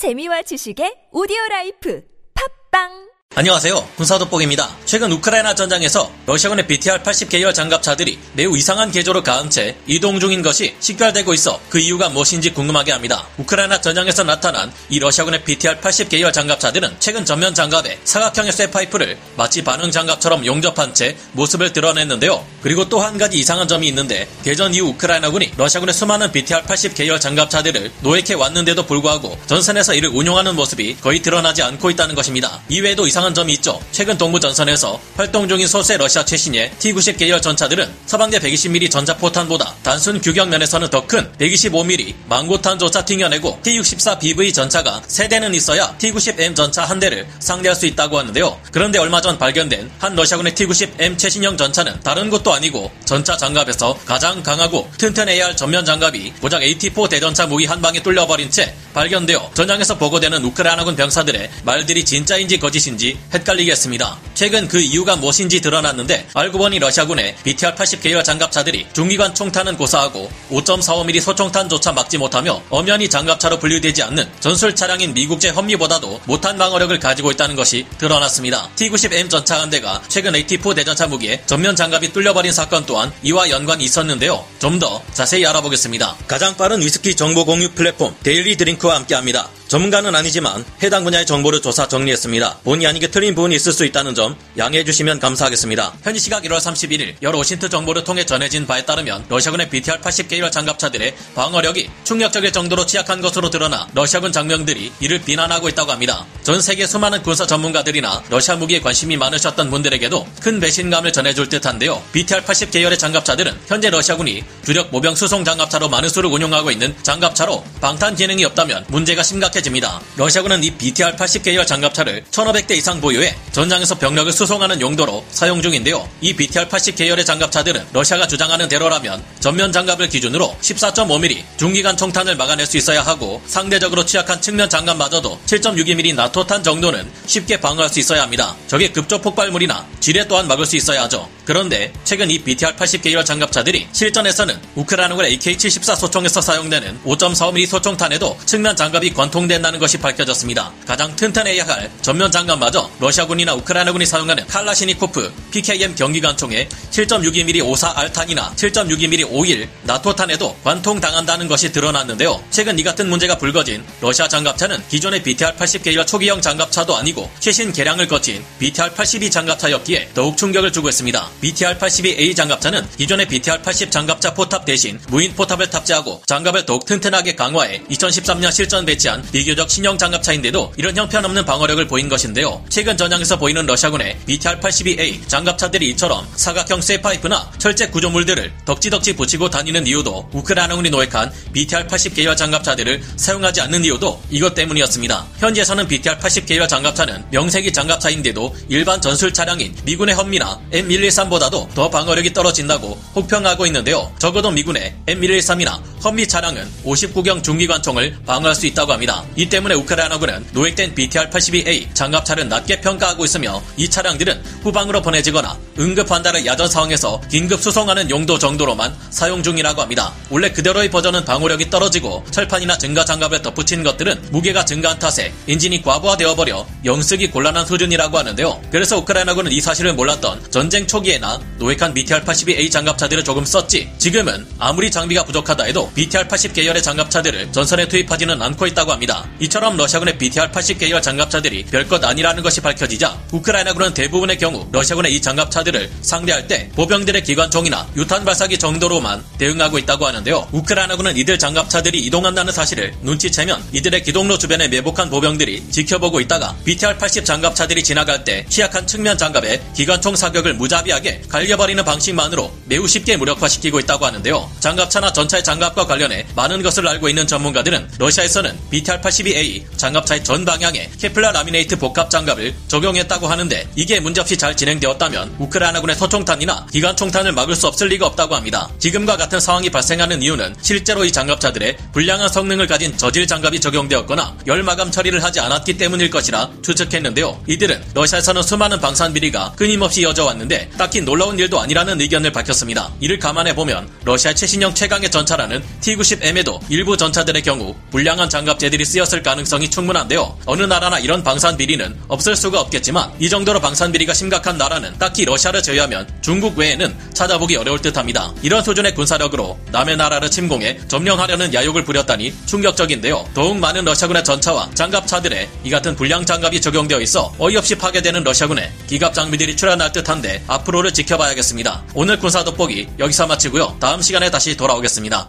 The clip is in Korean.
재미와 지식의 오디오 라이프. 팟빵 안녕하세요. 군사돋보기입니다. 최근 우크라이나 전장에서 러시아군의 BTR-80 계열 장갑차들이 매우 이상한 개조를 가한 채 이동 중인 것이 식별되고 있어 그 이유가 무엇인지 궁금하게 합니다. 우크라이나 전장에서 나타난 이 러시아군의 BTR-80 계열 장갑차들은 최근 전면 장갑에 사각형의 쇠파이프를 마치 반응 장갑처럼 용접한 채 모습을 드러냈는데요. 그리고 또 한 가지 이상한 점이 있는데 개전 이후 우크라이나군이 러시아군의 수많은 BTR-80 계열 장갑차들을 노획해 왔는데도 불구하고 전선에서 이를 운용하는 모습이 거의 드러나지 않고 있다는 것입니다. 이외에도 이상 이상한 점이 있죠. 최근 동부 전선에서 활동 중인 소세 러시아 최신의 T-90 계열 전차들은 서방제 120mm 전차포탄보다 단순 규격 면에서는 더 큰 125mm 망고탄조차 튕겨내고 T-64BV 전차가 3대는 있어야 T-90M 전차 한 대를 상대할 수 있다고 하는데요. 그런데 얼마 전 발견된 한 러시아군의 T-90M 최신형 전차는 다른 것도 아니고 전차 장갑에서 가장 강하고 튼튼해야 할 전면 장갑이 고작 AT-4 대전차 무기 한 방에 뚫려버린 채 발견되어 전장에서 보고되는 우크라이나군 병사들의 말들이 진짜인지 거짓인지 헷갈리게 했습니다. 최근 그 이유가 무엇인지 드러났는데 알고 보니 러시아군의 BTR-80 계열 장갑차들이 중기관 총탄은 고사하고 5.45mm 소총탄조차 막지 못하며 엄연히 장갑차로 분류되지 않는 전술 차량인 미국제 험미보다도 못한 방어력을 가지고 있다는 것이 드러났습니다. T-90M 전차 한 대가 최근 AT-4 대전차 무기에 전면 장갑이 뚫려버린 사건 또한 이와 연관이 있었는데요. 좀 더 자세히 알아보겠습니다. 가장 빠른 위스키 정보 공유 플랫폼 데일리 드링크와 함께합니다. 전문가는 아니지만 해당 분야의 정보를 조사 정리했습니다. 본의 아니게 틀린 부분이 있을 수 있다는 점 양해해 주시면 감사하겠습니다. 현지 시각 1월 31일 여러 OSINT 정보를 통해 전해진 바에 따르면 러시아군의 BTR-80 계열 장갑차들의 방어력이 충격적일 정도로 취약한 것으로 드러나 러시아군 장병들이 이를 비난하고 있다고 합니다. 전 세계 수많은 군사 전문가들이나 러시아 무기에 관심이 많으셨던 분들에게도 큰 배신감을 전해줄 듯한데요. BTR-80 계열의 장갑차들은 현재 러시아군이 주력 보병 수송 장갑차로 많은 수를 운용하고 있는 장갑차로 방탄 기능이 없다면 문제가 심각해 심각해집니다. 러시아군은 이 BTR-80 계열 장갑차를 1500대 이상 보유해 전장에서 병력을 수송하는 용도로 사용 중인데요. 이 BTR-80 계열의 장갑차들은 러시아가 주장하는 대로라면 전면 장갑을 기준으로 14.5mm 중기관 총탄을 막아낼 수 있어야 하고 상대적으로 취약한 측면 장갑마저도 7.62mm 나토 탄 정도는 쉽게 방어할 수 있어야 합니다. 적의 급조 폭발물이나 지뢰 또한 막을 수 있어야 하죠. 그런데 최근 이 BTR-80 계열 장갑차들이 실전에서는 우크라이나군 AK-74 소총에서 사용되는 5.45mm 소총탄에도 측면 장갑이 관통 사용된다는 것이 밝혀졌습니다. 가장 튼튼해야 할 전면 장갑마저 러시아군이나 우크라이나군이 사용하는 칼라시니코프 PKM 경기관총의 7.62mm 54 알탄이나 7.62mm 51 나토탄에도 관통당한다는 것이 드러났는데요. 최근 이 같은 문제가 불거진 러시아 장갑차는 기존의 BTR-80 계열 초기형 장갑차도 아니고 최신 개량을 거친 BTR-82 장갑차였기에 더욱 충격을 주고 있습니다. BTR-82A 장갑차는 기존의 BTR-80 장갑차 포탑 대신 무인 포탑을 탑재하고 장갑을 더욱 튼튼하게 강화해 2013년 실전 배치한 비교적 신형 장갑차인데도 이런 형편없는 방어력을 보인 것인데요. 최근 전장에서 보이는 러시아군의 BTR-82A 장갑차들이 이처럼 사각형 쇠파이프나 철제 구조물들을 덕지덕지 붙이고 다니는 이유도 우크라이나군이 노획한 BTR-80 계열 장갑차들을 사용하지 않는 이유도 이것 때문이었습니다. 현지에서는 BTR-80 계열 장갑차는 명색이 장갑차인데도 일반 전술 차량인 미군의 험미나 M113 보다도 더 방어력이 떨어진다고 혹평하고 있는데요. 적어도 미군의 M113이나 험미 차량은 59경 중기관총을 방어할 수 있다고 합니다. 이 때문에 우크라이나군은 노획된 BTR-82A 장갑차를 낮게 평가하고 있으며 이 차량들은 후방으로 보내지거나 응급 환자를 야전 상황에서 긴급 수송하는 용도 정도로만 사용 중이라고 합니다. 원래 그대로의 버전은 방어력이 떨어지고 철판이나 증가 장갑을 덧붙인 것들은 무게가 증가한 탓에 엔진이 과부하되어 버려 영쓰기 곤란한 수준이라고 하는데요. 그래서 우크라이나군은 이 사실을 몰랐던 전쟁 초기에나 노획한 BTR-82A 장갑차들을 조금 썼지 지금은 아무리 장비가 부족하다 해도 BTR-80 계열의 장갑차들을 전선에 투입하지는 않고 있다고 합니다. 이처럼 러시아군의 BTR-80 계열 장갑차들이 별것 아니라는 것이 밝혀지자 우크라이나군은 대부분의 경우 러시아군의 이 장갑차들을 상대할 때 보병들의 기관총이나 유탄 발사기 정도로만 대응하고 있다고 하는데요. 우크라이나군은 이들 장갑차들이 이동한다는 사실을 눈치채면 이들의 기동로 주변에 매복한 보병들이 지켜보고 있다가 BTR-80 장갑차들이 지나갈 때 취약한 측면 장갑에 기관총 사격을 무자비하게 갈겨버리는 방식만으로 매우 쉽게 무력화시키고 있다고 하는데요. 장갑차나 전차의 장갑과 관련해 많은 것을 알고 있는 전문가들은 러시아에서는 BTR-80 82A 장갑차의 전 방향에 케플라 라미네이트 복합 장갑을 적용했다고 하는데 이게 문제없이 잘 진행되었다면 우크라이나군의 소총탄이나 기관총탄을 막을 수 없을 리가 없다고 합니다. 지금과 같은 상황이 발생하는 이유는 실제로 이 장갑차들의 불량한 성능을 가진 저질 장갑이 적용되었거나 열 마감 처리를 하지 않았기 때문일 것이라 추측했는데요. 이들은 러시아에서는 수많은 방산 비리가 끊임없이 이어져 왔는데 딱히 놀라운 일도 아니라는 의견을 밝혔습니다. 이를 감안해 보면 러시아 최신형 최강의 전차라는 T-90M에도 일부 전차들의 경우 불량한 장갑재들이 쓰였을 가능성이 충분한데요. 어느 나라나 이런 방산 비리는 없을 수가 없겠지만 이 정도로 방산 비리가 심각한 나라는 딱히 러시아를 제외하면 중국 외에는 찾아보기 어려울 듯합니다. 이런 수준의 군사력으로 남의 나라를 침공해 점령하려는 야욕을 부렸다니 충격적인데요. 더욱 많은 러시아군의 전차와 장갑차들에 이 같은 불량 장갑이 적용되어 있어 어이없이 파괴되는 러시아군의 기갑 장비들이 출현할 듯한데 앞으로를 지켜봐야겠습니다. 오늘 군사 돋보기 여기서 마치고요. 다음 시간에 다시 돌아오겠습니다.